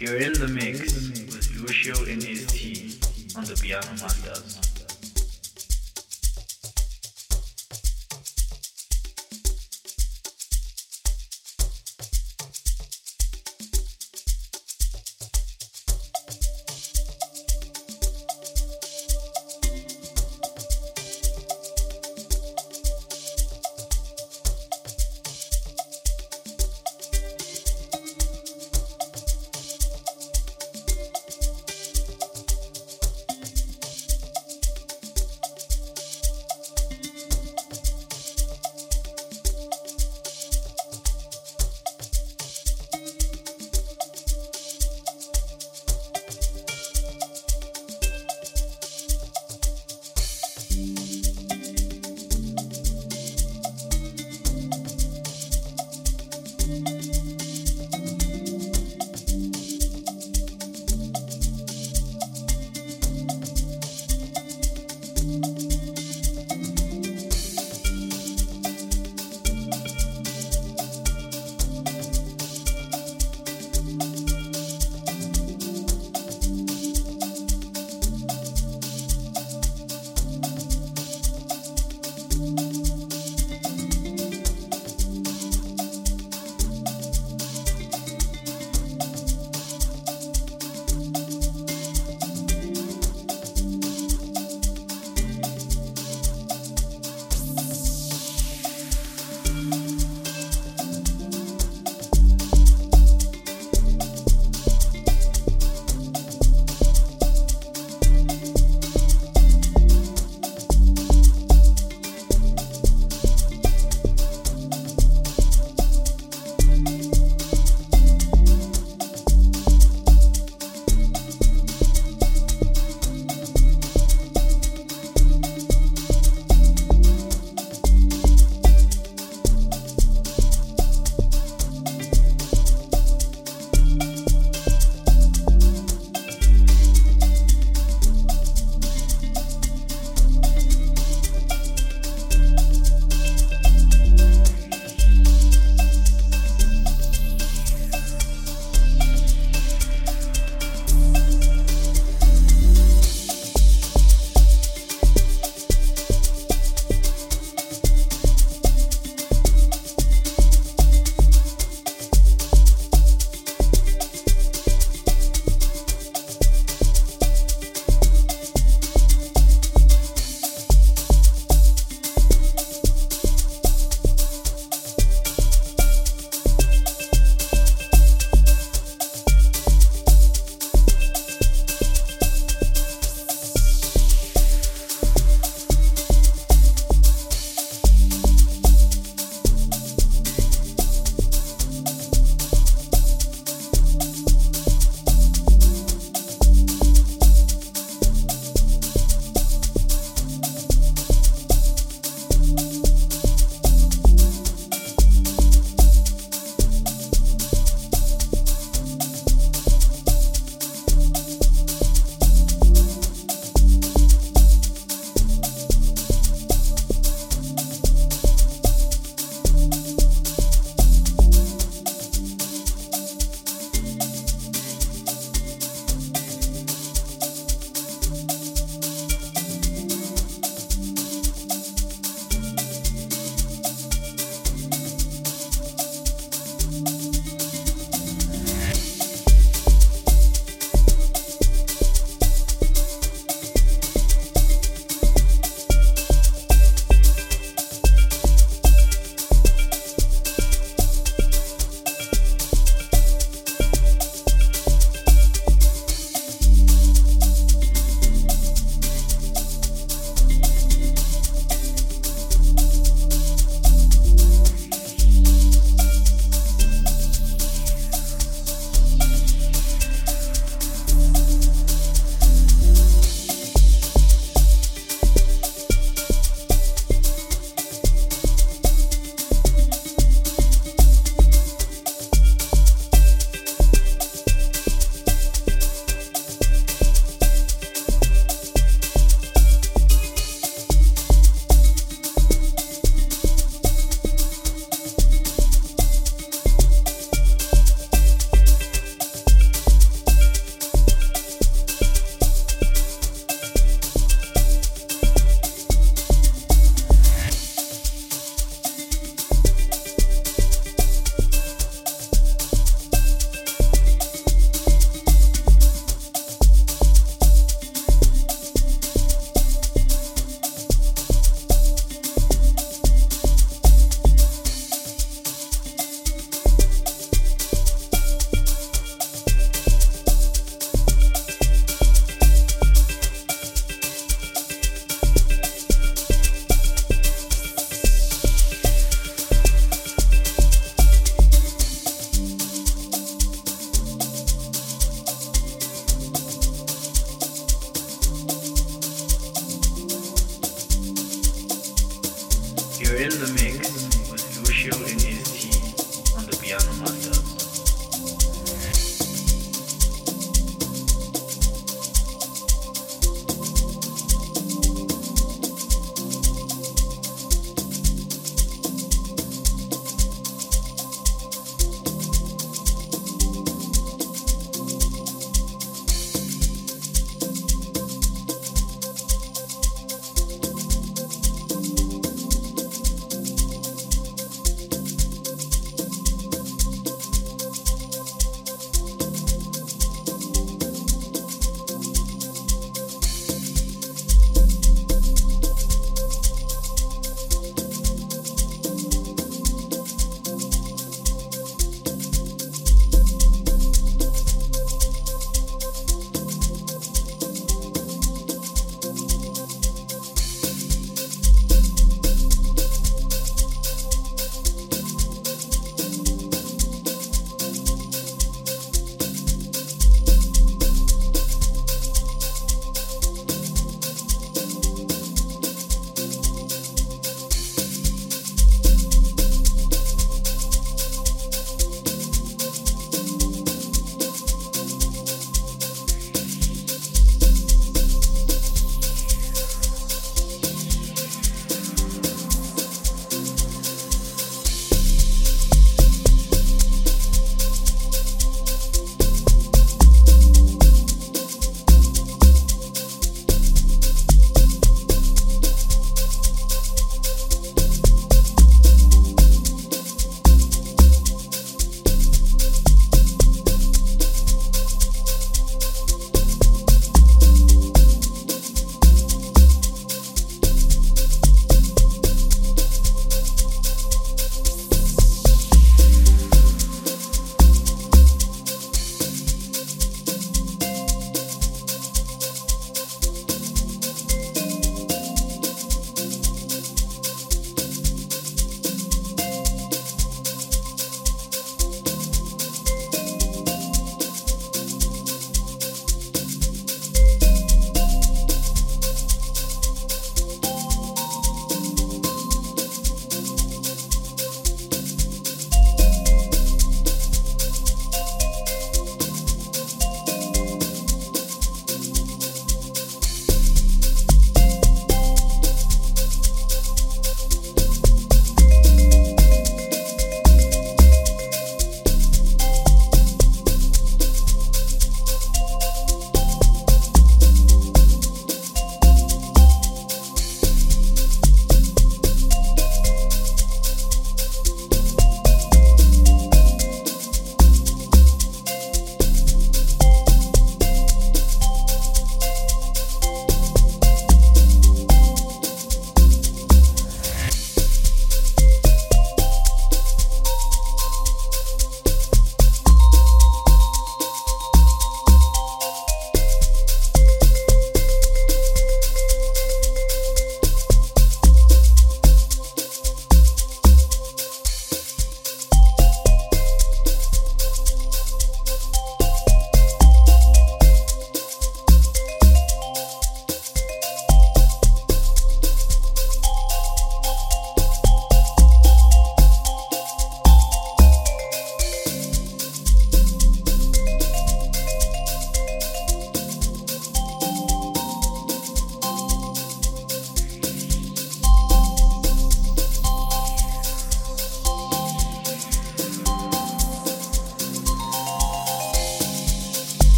You're in the mix with Lucio and his team on the Piano Masters.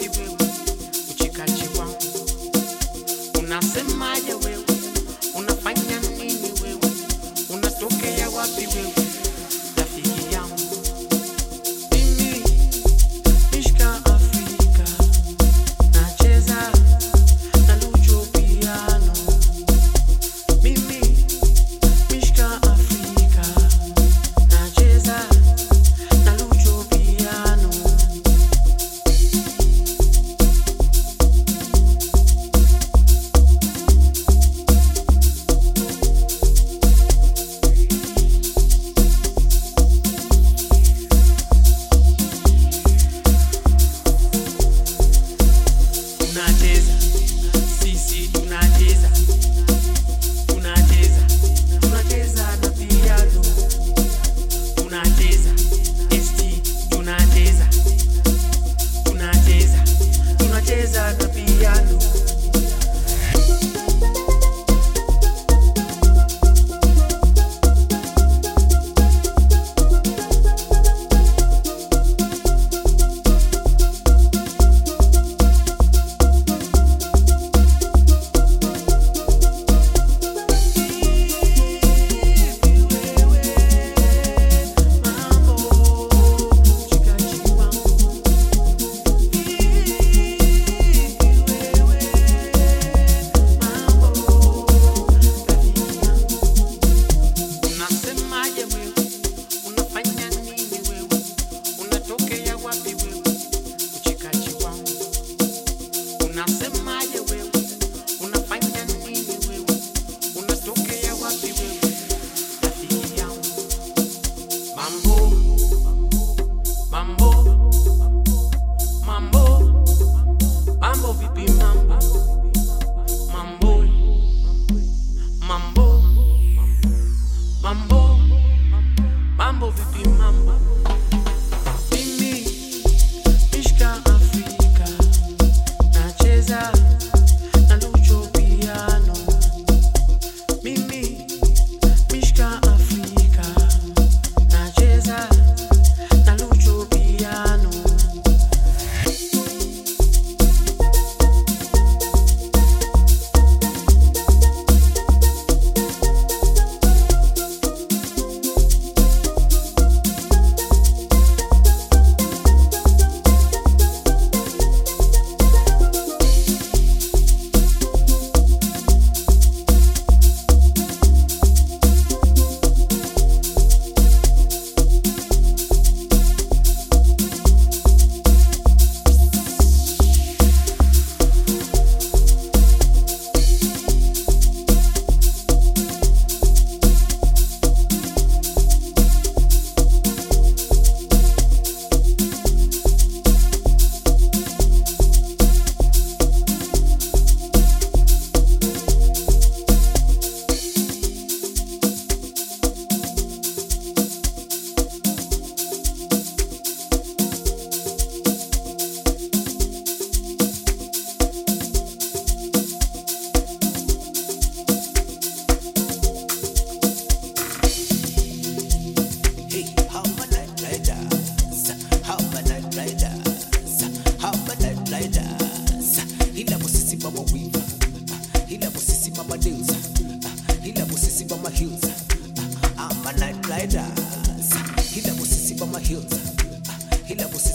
Unatokea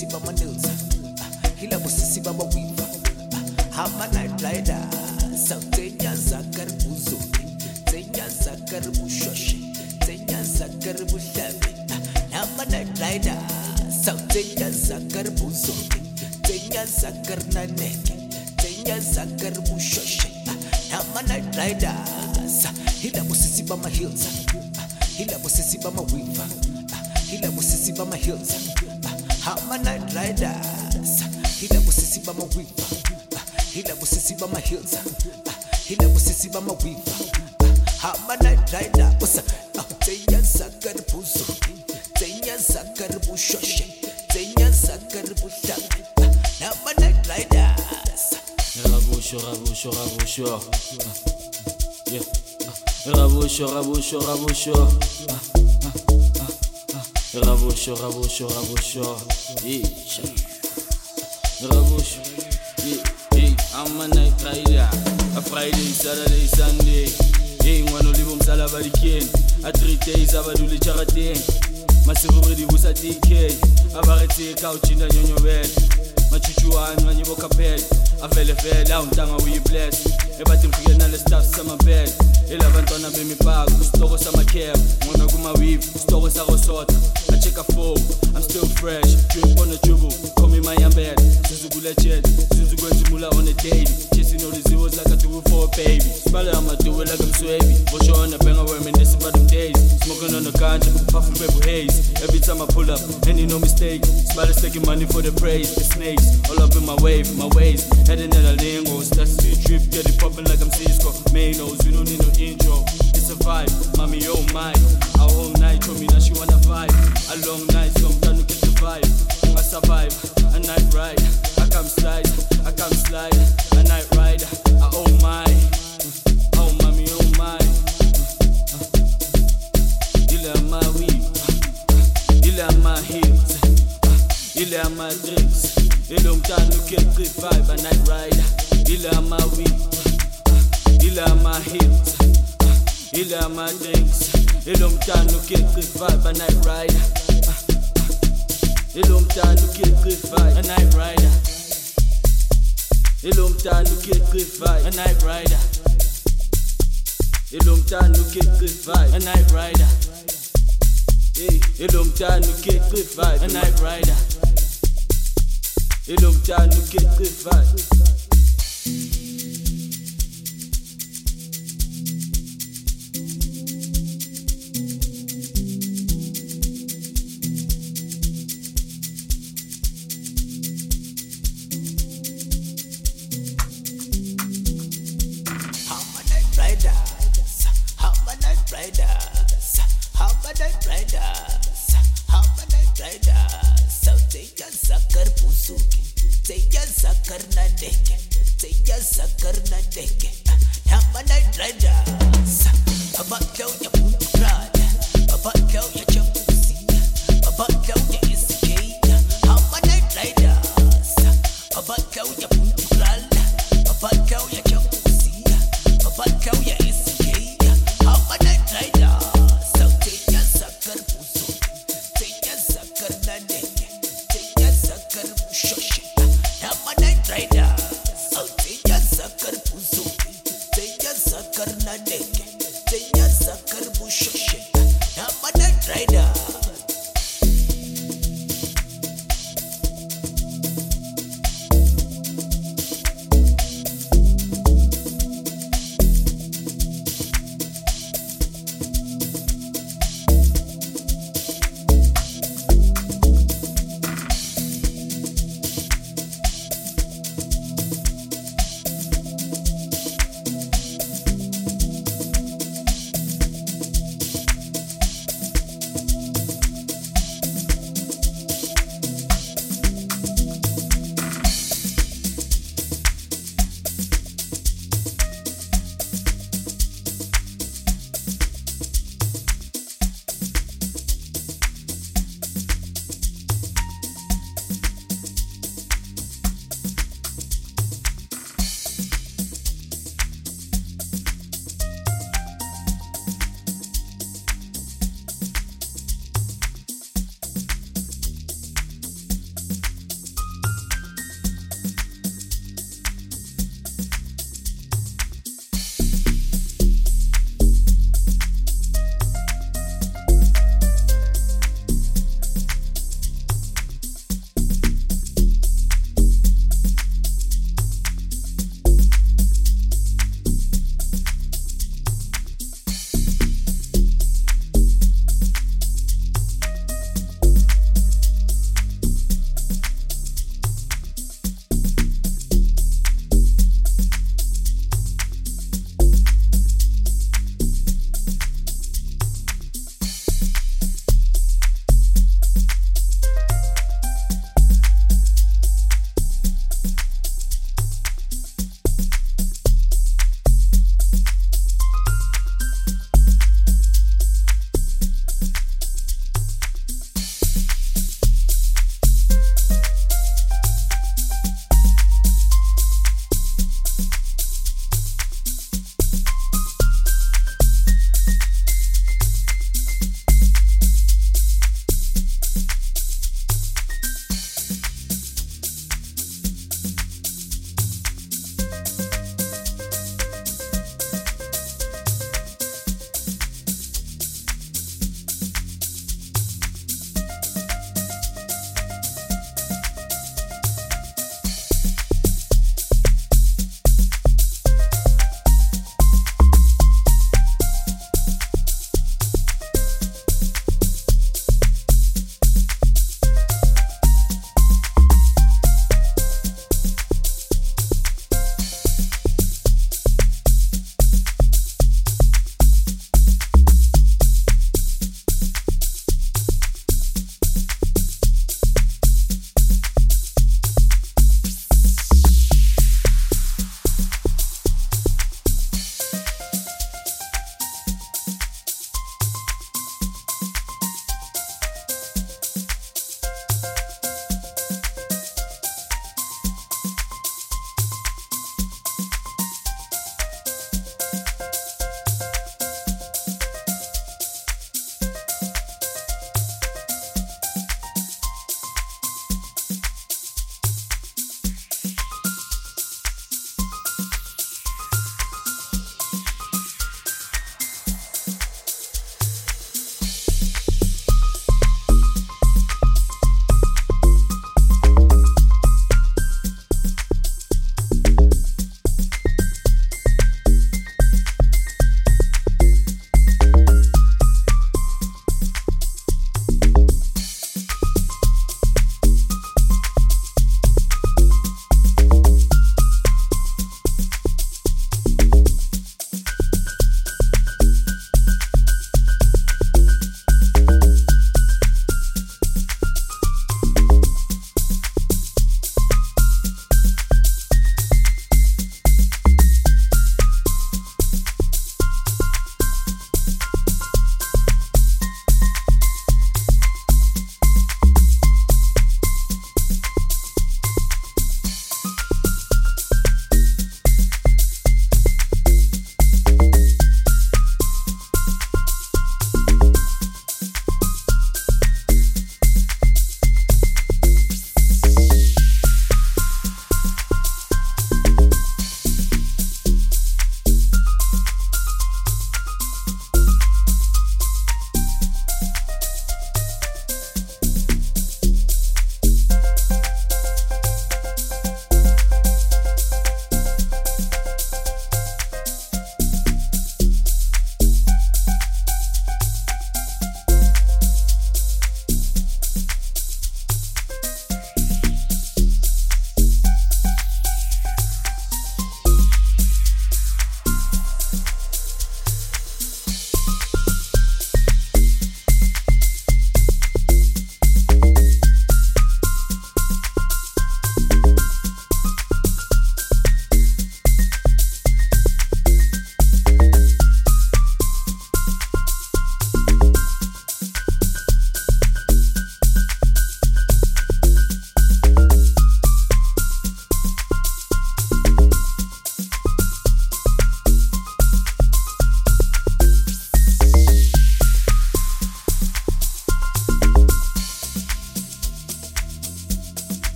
musisi mama nails, ila musisi mama weaver. I'm a night rider, Sauteja zakar buzuri, Tenya zakar bushoshi, Tenya zakar bushabi. I'm a night rider, Sauteja zakar buzuri, Tenya zakar naneke, Tenya zakar bushoshi. I'm a night rider, Hila musisi bama hills, Hila musisi bama weaver, Hila musisi bama hills. kama Night Riders, hila busisi ba mawiva, hila busisi ba mahills, hila busisi ba mawiva, kama Night Riders, tenya zakar buzo, tenya zakar bushoshe, tenya zakar bushak, kama Night Riders. Rabusho, rabusho, rabusho. Yeah. Rabusho, rabusho, rabusho. Rabosho, rabosho, rabosho. Yeah, Rabosho. Hey, I'm a night rider. A Friday, Saturday, Sunday. Hey, ngwana o lebo msala ba dikeng. A three days a ba dule jarateng. Masigo re di busa DK. A ba re tse ka o chinda nyonyobele. machuchuane kanye bokaphela avele vele awuntanga uyibless ebathi ngifike nale staff samabele elabantwana bemipako isitoko samakheba ngona kumawivi isitoko sakosota achecka fo i'm still fresh. Drink on a jubu call me mayambele sizukulegend sizukwenza imula on a daily. Chasing all the zeros like i do it for a baby. Sibale amaduwe like i'm swaby boshona benga women them days. Smoking on the ganja puffing purple haze. Every time i pull up any no mistake. Sibale taking money for the praise the snakes. All up in my wave my ways heading at a lingo that's the trip get it popping like i'm cisco. Manos we don't need no intro. It's a vibe. Mommy oh my. A whole night told me that she wanna vibe. A long night so i'm trying to get the vibe. I survive a night ride. I come slide i come slide. A night ride. A oh my. Oh mommy oh my. Ile my weed. Ile my heels ile my drinks ile umntana ukeqi vibe a night rider. Ile my weed ile my heels ile my drinks. Ile umntana ukeqi vibe a night rider. Ile umntana ukeqi vibe a night rider. Ile umntana ukeqi vibe a night rider. Ile umntana ukeqi vibe a night rider. Hey, ilo mtano ukeqi vibe a night rider ilo mtano ukeqi vibe